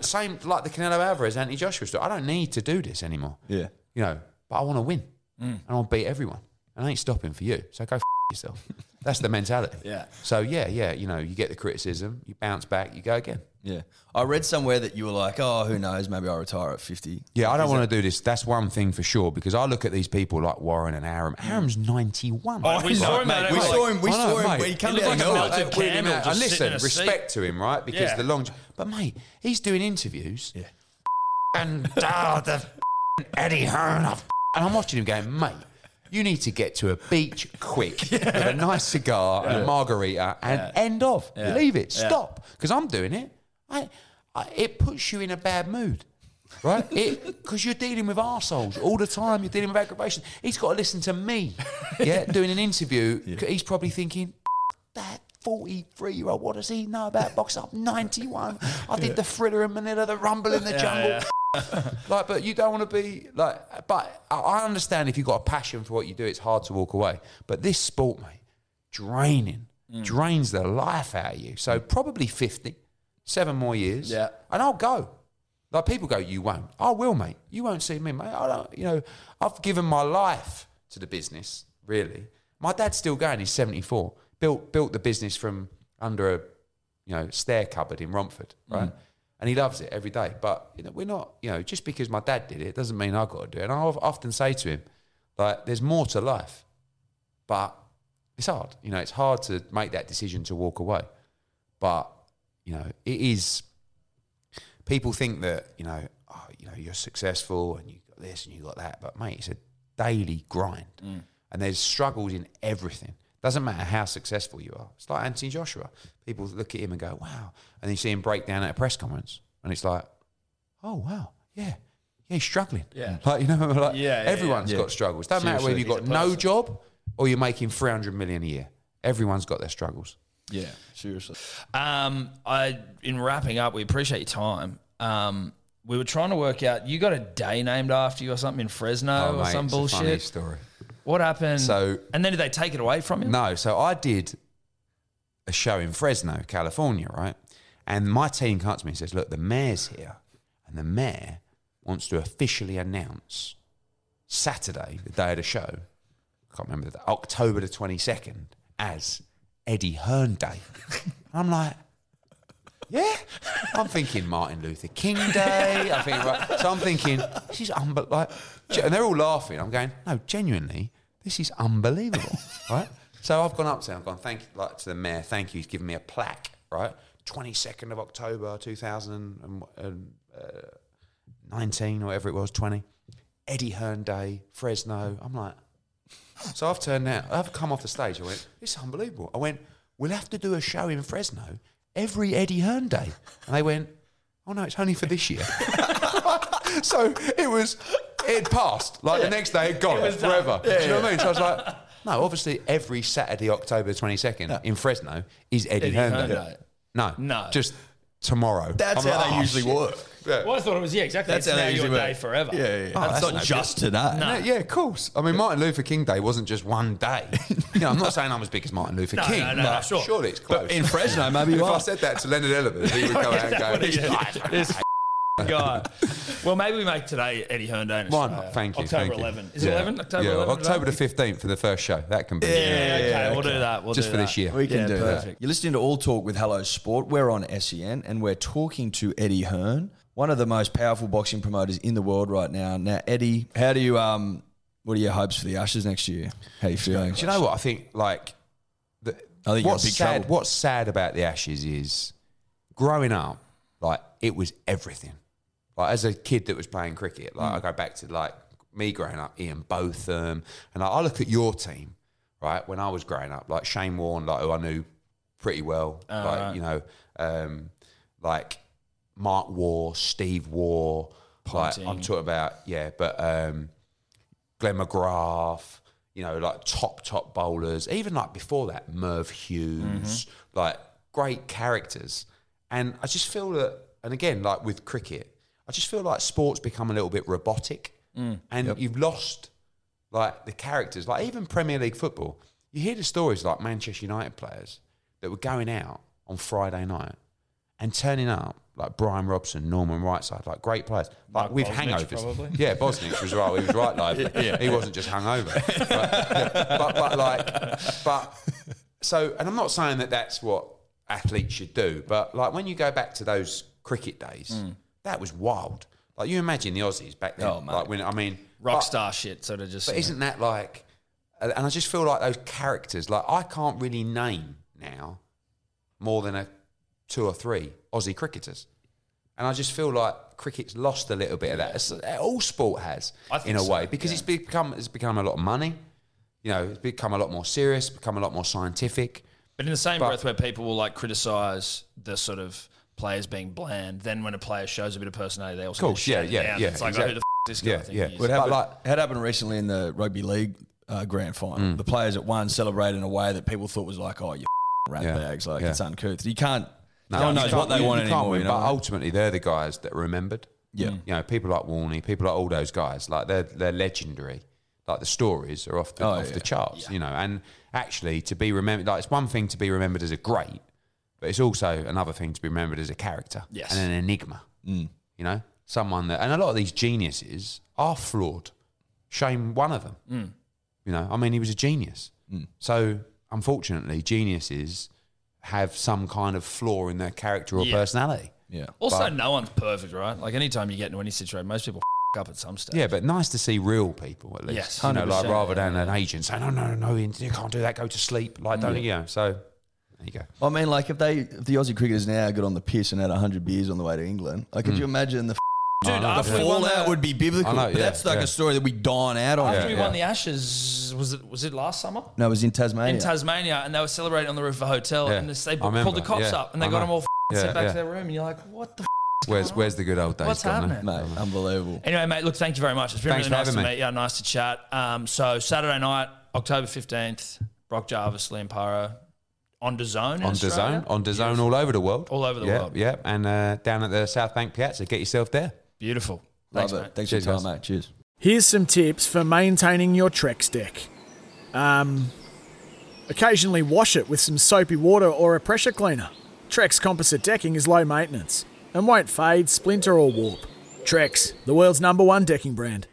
same like the Canelo Alvarez Anthony Joshua story. I don't need to do this anymore. Yeah. You know, but I want to win and I'll beat everyone. And I ain't stopping for you. So go yourself. That's the mentality. Yeah. So yeah, yeah, you know, you get the criticism, you bounce back, you go again. Yeah. I read somewhere that you were like, oh, who knows? Maybe I'll retire at 50. Yeah, I don't want to do this. That's one thing for sure because I look at these people like Warren and Arum. Arum's ninety one. Oh, we saw him, mate, mate. we saw him. We I know, saw him. mate. He came He down looked like a the melted hill. Like, weirdly candle mad. just And sitting in listen, a seat. respect to him, right? Because Yeah. the long. But mate, he's doing interviews. Yeah. And oh, the Eddie Hearn. And I'm watching him going, mate. You need to get to a beach quick with a nice cigar and a margarita and end off. Yeah. Leave it. Stop. Because I'm doing it. I, I, it puts you in a bad mood. Right? Because you're dealing with arseholes all the time. You're dealing with aggravation. He's got to listen to me. Yeah, doing an interview. He's probably thinking, that 43 year old, what does he know about boxing? I'm 91. I did the thriller in Manila, the rumble in the jungle. like, but you don't want to be like, but I- I understand if you've got a passion for what you do, it's hard to walk away. But this sport, mate, draining, Mm. drains the life out of you. So probably 50, seven more years. Yeah. And I'll go. Like people go, you won't. I will, mate. You won't see me, mate. I don't, you know, I've given my life to the business, really. My dad's still going. He's 74. Built, built the business from under a, you know, stair cupboard in Romford, mm. right? And he loves it every day. But, you know, we're not, you know, just because my dad did it doesn't mean I've got to do it. And I often say to him, like, there's more to life. But it's hard. You know, it's hard to make that decision to walk away. But, you know, it is people think that you know, oh, you know, you're successful and you got this and you got that, but mate, it's a daily grind, and there's struggles in everything. Doesn't matter how successful you are. It's like Anthony Joshua. People look at him and go, "Wow," and then you see him break down at a press conference, and it's like, "Oh wow, yeah." Yeah, he's struggling. Yeah. like you know, like Yeah, yeah, everyone's yeah. got struggles. Doesn't matter whether you've got no job or you're making three hundred million a year. Everyone's got their struggles. Yeah, seriously. Um, I in wrapping up, we appreciate your time. Um, we were trying to work out. You got a day named after you or something in Fresno or Oh, mate, some it's a funny bullshit. story. What happened? So- and then did they take it away from you? No, so I did a show in Fresno, California, right? And my team comes to me and says, Look, the mayor's here, and the mayor wants to officially announce Saturday, the day of the show, I can't remember, the, October the 22nd, as Eddie Hearn Day. I'm like, yeah. I'm thinking Martin Luther King Day. I think, right. So I'm thinking, this is unbelievable. Like, and they're all laughing. I'm going, no, genuinely, this is unbelievable, right? So I've gone up to him. I've gone, thank you, like to the mayor. Thank you. He's given me a plaque, right? 22nd of October, 2019 uh, or whatever it was, 20. Eddie Hearn Day, Fresno. I'm like, so I've turned out, I've come off the stage. I went, it's unbelievable. I went, we'll have to do a show in Fresno every Eddie Hearn day. And they went, oh no, it's only for this year. so it was, it passed. Like the next day, it gone forever. Do you know what I mean? So I was like, no, obviously every Saturday, October 22nd in Fresno is Eddie, Eddie Hearn, Hearn day. Day. No, No. just tomorrow. That's I'm how like, they oh, usually shit. work. Yeah. Well, I thought it was yeah, exactly. That's it's how now they your usually day work. forever. Yeah, yeah. Oh, That's that's not no just good. today. Yeah, yeah, of course. I mean, Martin Luther King Day wasn't just one day. You know, I'm not saying I'm as big as Martin Luther No, King, no, no, but sure. surely it's close. In Fresno, maybe you if you I are. said that to Leonard Ellerbe, he would go out and go, "This guy's This guy. Well, maybe we make today Eddie Hearn Day. in Why Australia. not? Thank you. October thank you. 11. Is Yeah. it 11? October yeah, 11? October the 15th for the first show. That can be. Yeah, okay, yeah, we'll do that. We'll Just do for that. this year. We can Yeah, do perfect. that. You're listening to All Talk with Hello Sport. We're on SEN and we're talking to Eddie Hearn, one of the most powerful boxing promoters in the world right now. Now, Eddie, how do you um what are your hopes for the Ashes next year? How are you feeling? Do you know what I think? Like, the, I think you're what's big sad? trouble. What's sad about the Ashes is growing up. Like, it was everything. Like, as a kid that was playing cricket, like I go back to like me growing up, Ian Botham, and like, I look at your team, right? When I was growing up, like Shane Warne, like who I knew pretty well, like you know, um, like Mark Waugh, Steve Waugh, like I'm talking about, yeah, but. um Glenn McGrath, you know, like top, top bowlers, even like before that, Merv Hughes, like great characters. And I just feel that, and again, like with cricket, I just feel like sports become a little bit robotic mm. and you've lost like the characters, like even Premier League football. You hear the stories like Manchester United players that were going out on Friday night and turning up like Brian Robson, Norman Whiteside, like great players, like Mark with Bosnich, hangovers. probably. Yeah, Bosnich was right. He was right live. Yeah. He wasn't just hungover. But, but, but like, but so, and I'm not saying that that's what athletes should do, but like when you go back to those cricket days, mm. That was wild. Like you imagine the Aussies back then. Oh, mate. like when I mean, Rock but- star shit, sort of just. but isn't that like? Uh, and I just feel like those characters. Like I can't really name now more than a two or three Aussie cricketers, and I just feel like cricket's lost a little bit of that. It's- all sport has, I think in a so, way, because it's become it's become a lot of money. You know, it's become a lot more serious, become a lot more scientific. But in the same But- breath where people will like criticize the sort of players being bland, then when a player shows a bit of personality, they also Course, just shut yeah, it yeah, down. yeah, It's like, exactly. oh, who the f- this guy Yeah, think yeah. he But happened, like- had happened recently in the rugby league uh, grand final. Mm. The players at one celebrated in a way that people thought was like, "Oh, you rat Yeah, bags!" Like yeah. it's uncouth. You can't. No, no one knows what they you- want you can't anymore. win, You know? But ultimately, they're the guys that are remembered. Yeah. you know, people like Warney, people like all those guys, like they're they're legendary. Like the stories are off the Oh, off yeah. the charts, you know. And actually, to be remembered, like it's one thing to be remembered as a great, but it's also another thing to be remembered as a character Yes. and an enigma. Mm. You know, someone that, and a lot of these geniuses are flawed. Shame one of them. Mm. You know, I mean, he was a genius. Mm. So unfortunately, geniuses have some kind of flaw in their character or Yeah. personality. yeah. Also, but- no one's perfect, right? Like anytime you get into any situation, most people f- up at some stage. Yeah, but nice to see real people at least. Yes, you know, like rather than yeah, an agent saying, "No, no, no, you can't do that. Go to sleep." Like, don't you know? So there you go. I mean, like if they, if the Aussie cricketers now got on the piss and had hundred beers on the way to England, like, could you imagine the Dude, I know, after the we won fallout the, would be biblical? I know, But yeah, that's like yeah. a story that we dine out on. after Yeah, we yeah. won the Ashes, was it was it last summer? No, it was in Tasmania. in Tasmania, and they were celebrating on the roof of a hotel, Yeah. and this, they I called remember, the cops yeah, up, and they I got know. them all Yeah, sent back yeah. to their room, and you're like, what the? F-? Where's? Where's the good old days What's gone? eh? happening? Mate, unbelievable. Anyway, mate, look, thank you very much. It's been Thanks really for nice to having me. meet you. Nice to chat. Um, so Saturday night, October fifteenth, Brock Jarvis, Liam Paro, on the zone. On Australia. DAZN, on DAZN all over the world. All over the yeah, world. Yeah, and uh, down at the South Bank Piazza, get yourself there. Beautiful. Love Thanks, it. mate. Thanks Cheers, for your time, guys. mate. Cheers. Here's some tips for maintaining your Trex deck. Um, occasionally wash it with some soapy water or a pressure cleaner. Trex composite decking is low maintenance and won't fade, splinter, or warp. Trex, the world's number one decking brand.